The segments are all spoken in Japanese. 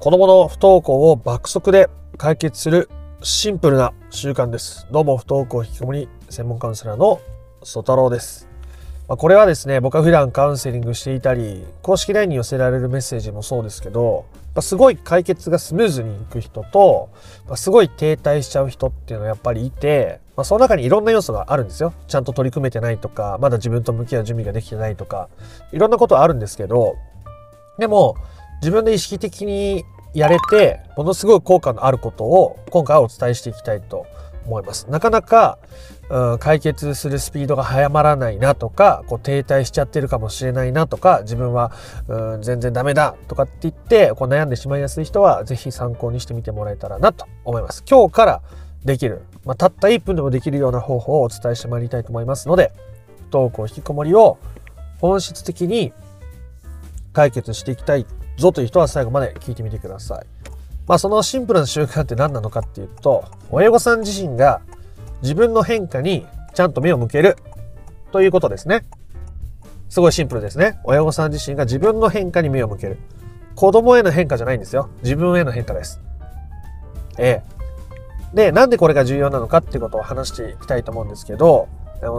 子供の不登校を爆速で解決するシンプルな習慣です。どうも不登校引きこもり専門カウンセラーの曽太郎です。まあ、これはですね、僕は普段カウンセリングしていたり、公式 LINE に寄せられるメッセージもそうですけど、まあ、すごい解決がスムーズにいく人と、まあ、すごい停滞しちゃう人っていうのはやっぱりいて、まあ、その中にいろんな要素があるんですよ。ちゃんと取り組めてないとか、まだ自分と向き合う準備ができてないとか、いろんなことあるんですけど、でも、自分で意識的にやれて、ものすごい効果のあることを今回はお伝えしていきたいと思います。なかなか、うん、解決するスピードが早まらないなとか、こう停滞しちゃってるかもしれないなとか、自分は、うん、全然ダメだとかって言ってこう悩んでしまいやすい人は、ぜひ参考にしてみてもらえたらなと思います。今日からできる、まあ、たった1分でもできるような方法をお伝えしてまいりたいと思いますので、不登校引きこもりを本質的に解決していきたいぞという人は最後まで聞いてみてください。まあそのシンプルな習慣って何なのかっていうと、親御さん自身が自分の変化にちゃんと目を向けるということですね。すごいシンプルですね。親御さん自身が自分の変化に目を向ける。子供への変化じゃないんですよ。自分への変化です。ええ。で、なんでこれが重要なのかっていうことを話していきたいと思うんですけど、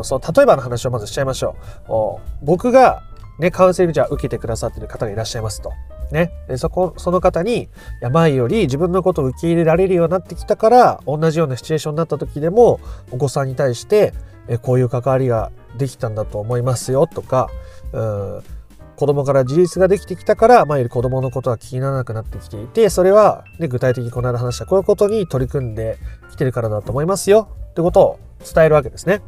その例えばの話をまずしちゃいましょう。僕がね、カウンセリングじゃ受けてくださってる方がいらっしゃいますと。ね。そこ、その方に、いや、前より自分のことを受け入れられるようになってきたから、同じようなシチュエーションになった時でも、お子さんに対して、こういう関わりができたんだと思いますよとか、うん子供から自立ができてきたから、前より子供のことは気にならなくなってきていて、それは、ね、具体的にこの間話したこういうことに取り組んできてるからだと思いますよってことを伝えるわけですね。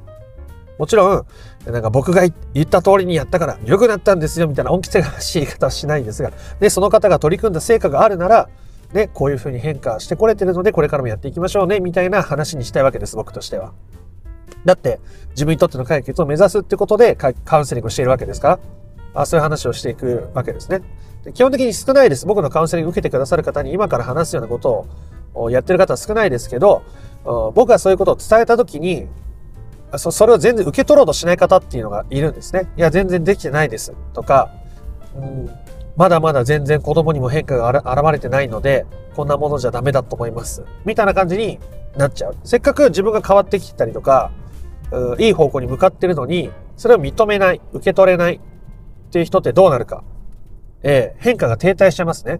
もちろん、なんか僕が言った通りにやったから良くなったんですよみたいな恩着せがしい言い方はしないんですが、で、その方が取り組んだ成果があるなら、ね、こういうふうに変化してこれてるので、これからもやっていきましょうね、みたいな話にしたいわけです、僕としては。だって、自分にとっての解決を目指すってことでカウンセリングをしているわけですから、あそういう話をしていくわけですね。で基本的に少ないです。僕のカウンセリング受けてくださる方に今から話すようなことをやってる方は少ないですけど、僕がそういうことを伝えた時に、そそれを全然受け取ろうとしない方っていうのがいるんですね。いや、全然できてないですとか、うん、まだまだ全然子供にも変化が現れてないので、こんなものじゃダメだと思います。みたいな感じになっちゃう。せっかく自分が変わってきたりとか、うん、いい方向に向かってるのに、それを認めない、受け取れないっていう人ってどうなるか。えー、変化が停滞しちゃいますね。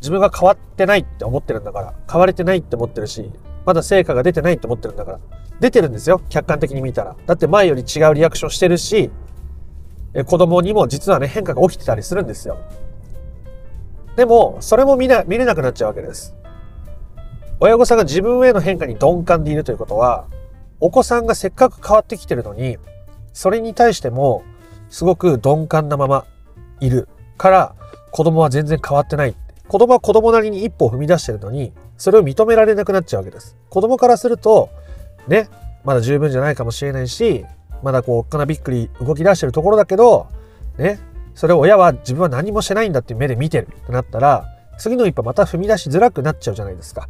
自分が変わってないって思ってるんだから、変われてないって思ってるし、まだ成果が出てないって思ってるんだから、出てるんですよ。客観的に見たら。だって前より違うリアクションしてるし、え子供にも実はね、変化が起きてたりするんですよ。でも、それも見な見れなくなっちゃうわけです。親御さんが自分への変化に鈍感でいるということは、お子さんがせっかく変わってきてるのに、それに対しても、すごく鈍感なままいるから、子供は全然変わってない。子供は子供なりに一歩を踏み出してるのに、それを認められなくなっちゃうわけです。子供からすると、ね、まだ十分じゃないかもしれないし、まだこう、おっかなびっくり動き出してるところだけど、ね、それを親は自分は何もしてないんだっていう目で見てるってなったら、次の一歩また踏み出しづらくなっちゃうじゃないですか。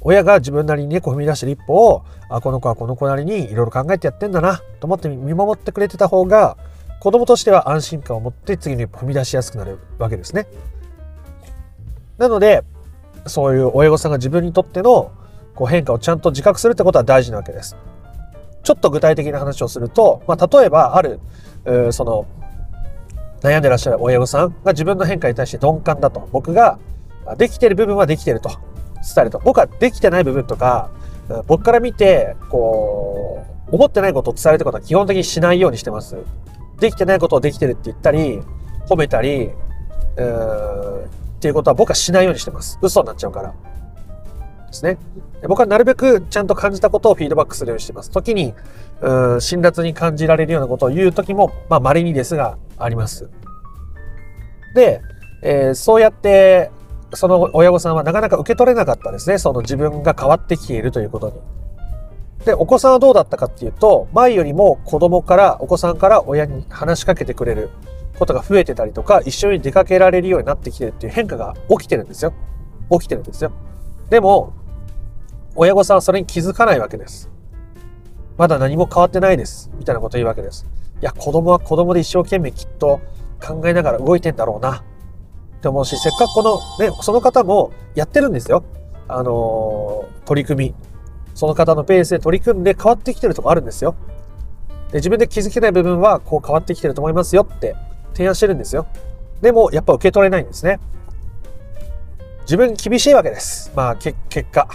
親が自分なりに猫踏み出してる一歩を、あ、この子はこの子なりにいろいろ考えてやってんだな、と思って見守ってくれてた方が、子供としては安心感を持って次の一歩踏み出しやすくなるわけですね。なので、そういう親御さんが自分にとってのこう変化をちゃんと自覚するってことは大事なわけです。ちょっと具体的な話をすると、まあ、例えばある、その、悩んでらっしゃる親御さんが自分の変化に対して鈍感だと。僕ができてる部分はできてると伝えると。僕はできてない部分とか、僕から見て、こう、思ってないことを伝えるってことは基本的にしないようにしてます。できてないことをできてるって言ったり、褒めたり、うっていうことは僕はしないようにしてます。嘘になっちゃうから。ですね。僕はなるべくちゃんと感じたことをフィードバックするようにしてます。時に、うん、辛辣に感じられるようなことを言う時も、まあ、稀にですが、あります。で、えー、そうやって、その親御さんはなかなか受け取れなかったですね。その自分が変わってきているということに。で、お子さんはどうだったかっていうと、前よりも子供から、お子さんから親に話しかけてくれることが増えてたりとか、一緒に出かけられるようになってきてるっていう変化が起きてるんですよ。起きてるんですよ。でも、親御さんはそれに気づかないわけです。まだ何も変わってないです。みたいなこと言うわけです。いや、子供は子供で一生懸命きっと考えながら動いてんだろうな。っって思うし、せっかくこのね、その方もやってるんですよ。あのー、取り組み。その方のペースで取り組んで変わってきてるとこあるんですよ。で、自分で気づけない部分はこう変わってきてると思いますよって提案してるんですよ。でも、やっぱ受け取れないんですね。自分厳しいわけです。まあ、結果。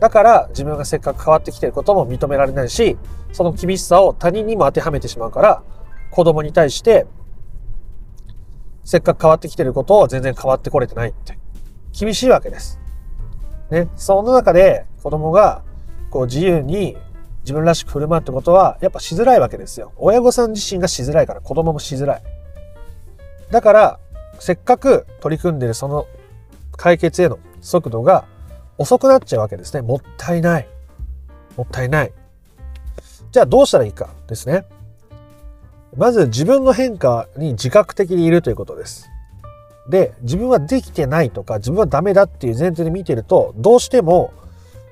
だから自分がせっかく変わってきてることも認められないし、その厳しさを他人にも当てはめてしまうから、子供に対して、せっかく変わってきてることを全然変わってこれてないって。厳しいわけです。ね。その中で子供がこう自由に自分らしく振る舞うってことはやっぱしづらいわけですよ。親御さん自身がしづらいから子供もしづらい。だから、せっかく取り組んでるその解決への速度が遅くなっちゃうわけですね。もったいない。もったいない。じゃあどうしたらいいかですね。まず自分の変化に自覚的にいるということです。で、自分はできてないとか、自分はダメだっていう前提で見てると、どうしても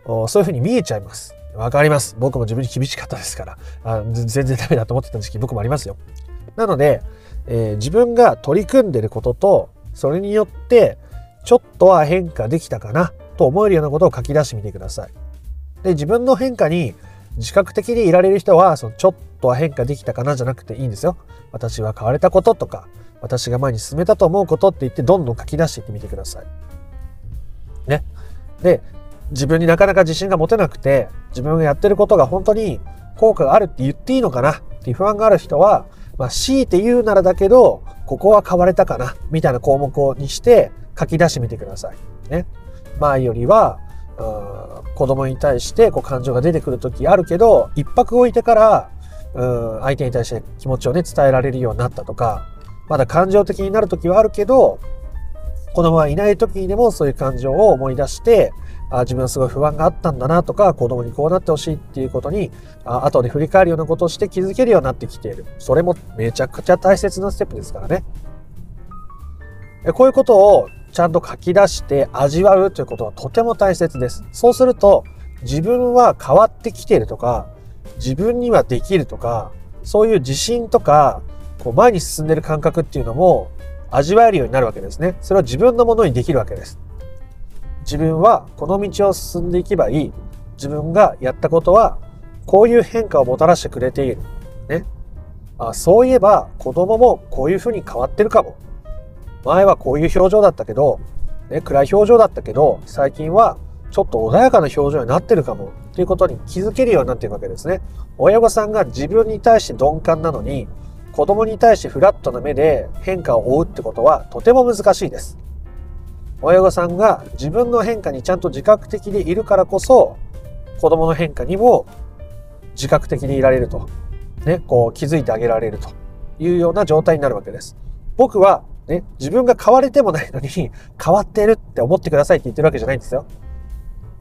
そういうふうに見えちゃいます。わかります。僕も自分に厳しかったですからあ。全然ダメだと思ってた時期僕もありますよ。なので、えー、自分が取り組んでることと、それによってちょっとは変化できたかなと思えるようなことを書き出してみてください。で、自分の変化に自覚的にいられる人は、そのちょっとは変化できたかなじゃなくていいんですよ。私は変われたこととか、私が前に進めたと思うことって言ってどんどん書き出していってみてください。ね。で、自分になかなか自信が持てなくて、自分がやってることが本当に効果があるって言っていいのかなっていう不安がある人は、まあ、強いて言うならだけど、ここは変われたかなみたいな項目をにして書き出してみてください。ね。前よりは、子供に対してこう感情が出てくる時あるけど、一泊置いてから、うん相手に対して気持ちをね、伝えられるようになったとか、まだ感情的になる時はあるけど、子供がいない時にでもそういう感情を思い出して、あ自分はすごい不安があったんだなとか、子供にこうなってほしいっていうことに、あ後で振り返るようなことをして気づけるようになってきている。それもめちゃくちゃ大切なステップですからね。こういうことをちゃんと書き出して味わうということはとても大切です。そうすると自分は変わってきているとか、自分にはできるとか、そういう自信とか、こう前に進んでる感覚っていうのも味わえるようになるわけですね。それは自分のものにできるわけです。自分はこの道を進んでいけばいい。自分がやったことはこういう変化をもたらしてくれている。ね。あそういえば子供もこういうふうに変わってるかも。前はこういう表情だったけど、ね、暗い表情だったけど、最近はちょっと穏やかな表情になってるかもっていうことに気づけるようになっているわけですね。親御さんが自分に対して鈍感なのに、子供に対してフラットな目で変化を追うってことはとても難しいです。親御さんが自分の変化にちゃんと自覚的でいるからこそ、子供の変化にも自覚的でいられると。ね、こう気づいてあげられるというような状態になるわけです。僕はね、自分が変われてもないのに変わってるって思ってくださいって言ってるわけじゃないんですよ。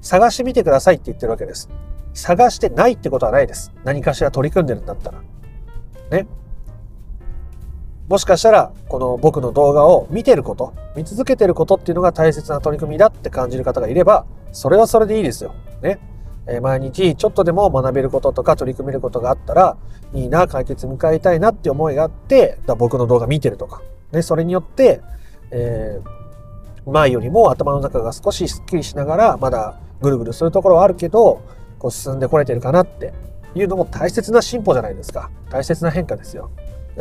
探してみてくださいって言ってるわけです。探してないってことはないです。何かしら取り組んでるんだったら。ね。もしかしたら、この僕の動画を見てること、見続けてることっていうのが大切な取り組みだって感じる方がいれば、それはそれでいいですよ。ね。え毎日ちょっとでも学べることとか取り組めることがあったら、いいな、解決迎えたいなって思いがあって、だ僕の動画見てるとか、ね、それによって、えー、前よりも頭の中が少しスッキリしながら、まだぐるぐるするところはあるけど、こう進んでこれてるかなっていうのも大切な進歩じゃないですか。大切な変化ですよ。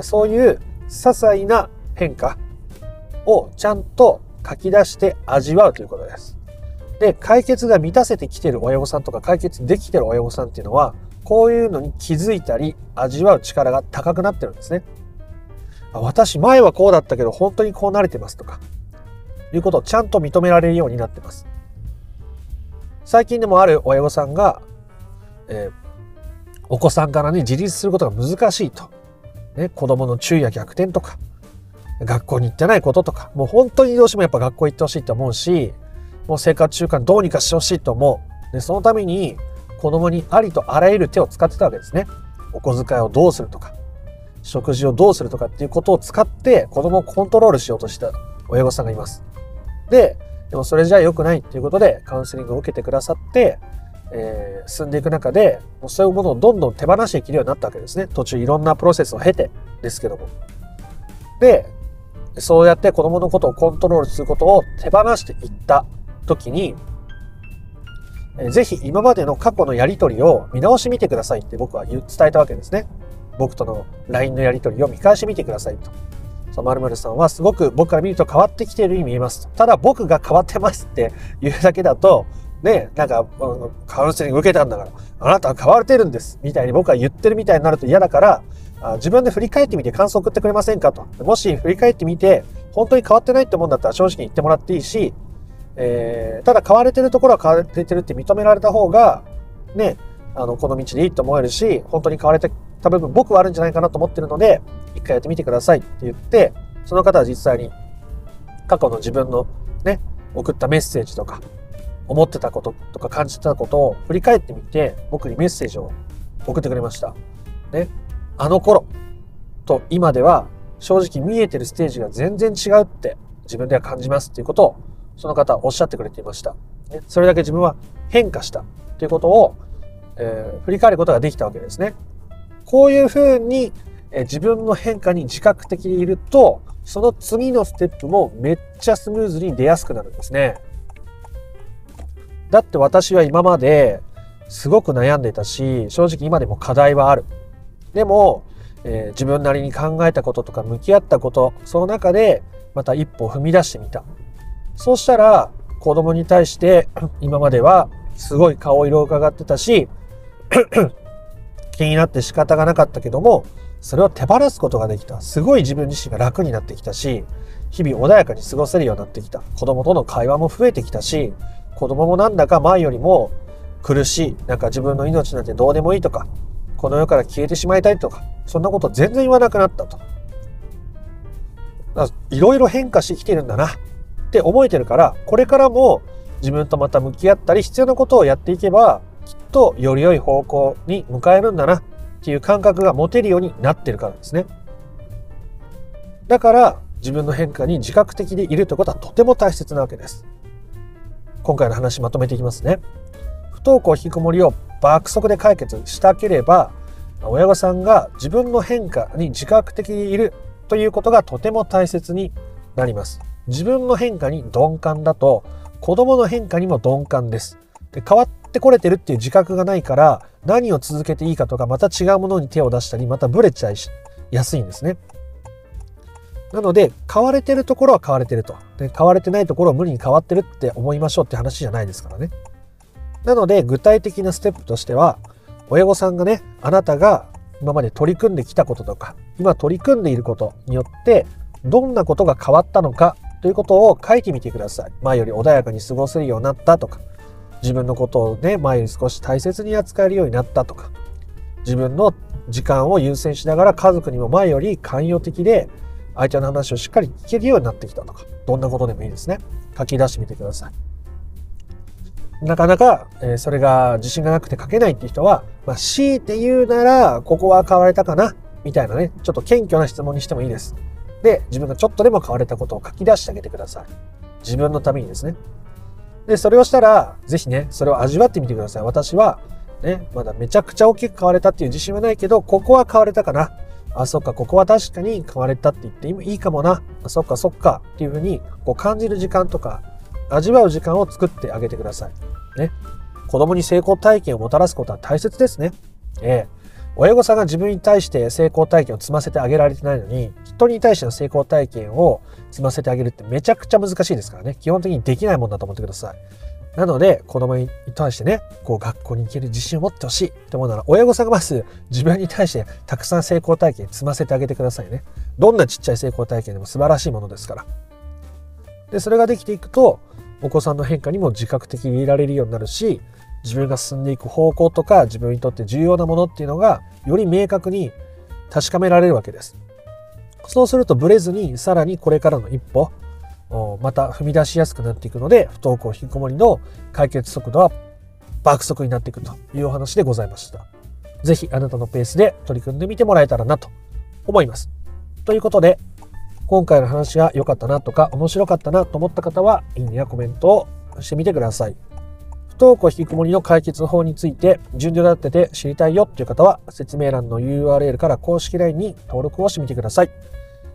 そういう些細な変化をちゃんと書き出して味わうということです。で、解決が満たせてきてる親御さんとか解決できてる親御さんっていうのは、こういうのに気づいたり味わう力が高くなってるんですね。私前はこうだったけど本当にこう慣れてますとか、いうことをちゃんと認められるようになってます。最近でもある親御さんが、えー、お子さんからね、自立することが難しいと。ね、子供の注意や逆転とか、学校に行ってないこととか、もう本当にどうしてもやっぱ学校行ってほしいと思うし、もう生活習慣どうにかしてほしいと思う。で、そのために子供にありとあらゆる手を使ってたわけですね。お小遣いをどうするとか、食事をどうするとかっていうことを使って子供をコントロールしようとした親御さんがいます。で、でもそれじゃ良くないっていうことでカウンセリングを受けてくださって、えー、進んでいく中で、そういうものをどんどん手放していけるようになったわけですね。途中いろんなプロセスを経てですけども。で、そうやって子供のことをコントロールすることを手放していった時に、ぜひ今までの過去のやりとりを見直してみてくださいって僕は伝えたわけですね。僕との LINE のやりとりを見返してみてくださいと。そう、〇〇さんはすごく僕から見ると変わってきているように見えます。ただ僕が変わってますって言うだけだと、ね、なんか、カウンセリング受けたんだから、あなたは変われてるんです。みたいに僕は言ってるみたいになると嫌だから、自分で振り返ってみて感想送ってくれませんかと。もし振り返ってみて、本当に変わってないって思うんだったら正直に言ってもらっていいし、えー、ただ変われてるところは変われてるって認められた方が、ね、あの、この道でいいと思えるし、本当に変われてた部分僕はあるんじゃないかなと思ってるので、一回やってみてくださいって言って、その方は実際に過去の自分のね、送ったメッセージとか、思ってたこととか感じたことを振り返ってみて、僕にメッセージを送ってくれました。ね。あの頃と今では正直見えてるステージが全然違うって自分では感じますっていうことをその方はおっしゃってくれていました。ね、それだけ自分は変化したということを、えー、振り返ることができたわけですね。こういうふうに、えー、自分の変化に自覚的にいると、その次のステップもめっちゃスムーズに出やすくなるんですね。だって私は今まですごく悩んでたし、正直今でも課題はある。でも、えー、自分なりに考えたこととか向き合ったこと、その中でまた一歩踏み出してみた。そうしたら、子供に対して 今まではすごい顔色を伺ってたし、気になって仕方がなかったけども、それを手放すことができた。すごい自分自身が楽になってきたし、日々穏やかに過ごせるようになってきた。子供との会話も増えてきたし、子供もなんだか前よりも苦しい。なんか自分の命なんてどうでもいいとか、この世から消えてしまいたいとか、そんなこと全然言わなくなったと。いろいろ変化してきてるんだなって思えてるから、これからも自分とまた向き合ったり必要なことをやっていけば、きっとより良い方向に向かえるんだなっていう感覚が持てるようになってるからですね。だから自分の変化に自覚的でいるということはとても大切なわけです。今回の話まとめていきますね。不登校引きこもりを爆速で解決したければ親御さんが自分の変化に自覚的にいるということがとても大切になります。自分の変化に鈍感だと子供の変化にも鈍感です。で変わってこれてるっていう自覚がないから何を続けていいかとかまた違うものに手を出したりまたブレちゃいやすいんですね。なので変われてるところは変われてると。で変われてないところを無理に変わってるって思いましょうって話じゃないですからね。なので具体的なステップとしては親御さんがねあなたが今まで取り組んできたこととか今取り組んでいることによってどんなことが変わったのかということを書いてみてください。前より穏やかに過ごせるようになったとか自分のことをね前より少し大切に扱えるようになったとか自分の時間を優先しながら家族にも前より寛容的で相手の話をしっかり聞けるようになってきたとかどんなことでもいいですね書き出してみてください。なかなか、え、それが自信がなくて書けないっていう人は、まあ、強いて言うなら、ここは変われたかなみたいなね、ちょっと謙虚な質問にしてもいいです。で、自分がちょっとでも変われたことを書き出してあげてください。自分のためにですね。で、それをしたら、ぜひね、それを味わってみてください。私は、ね、まだめちゃくちゃ大きく変われたっていう自信はないけど、ここは変われたかな。あ、そっか、ここは確かに変われたって言ってもいいかもな。あ、そっか、そっかっていうふうに、こう感じる時間とか、味わう時間を作ってあげてください。ね。子供に成功体験をもたらすことは大切ですね。ええ親御さんが自分に対して成功体験を積ませてあげられてないのに、人に対しての成功体験を積ませてあげるってめちゃくちゃ難しいですからね。基本的にできないもんだと思ってください。なので、子供に対してね、こう学校に行ける自信を持ってほしいって思うなら、親御さんがまず自分に対してたくさん成功体験積ませてあげてくださいね。どんなちっちゃい成功体験でも素晴らしいものですから。で、それができていくと、お子さんの変化にも自覚的にいられるようになるし、自分が進んでいく方向とか自分にとって重要なものっていうのがより明確に確かめられるわけです。そうするとブレずにさらにこれからの一歩また踏み出しやすくなっていくので不登校引きこもりの解決速度は爆速になっていくというお話でございました。ぜひあなたのペースで取り組んでみてもらえたらなと思います。ということで今回の話が良かったなとか面白かったなと思った方はいいねやコメントをしてみてください。不登校引きこもりの解決法について順序立てて知りたいよという方は説明欄の URL から公式 LINE に登録をしてみてください。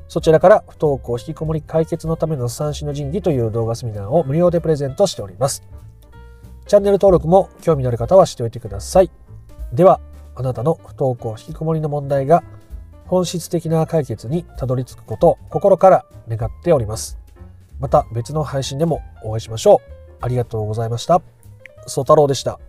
そちらから不登校引きこもり解決のための三種の神器という動画セミナーを無料でプレゼントしております。チャンネル登録も興味のある方はしておいてください。では、あなたの不登校引きこもりの問題が本質的な解決にたどり着くことを心から願っております。また別の配信でもお会いしましょう。ありがとうございました。ソ太郎でした。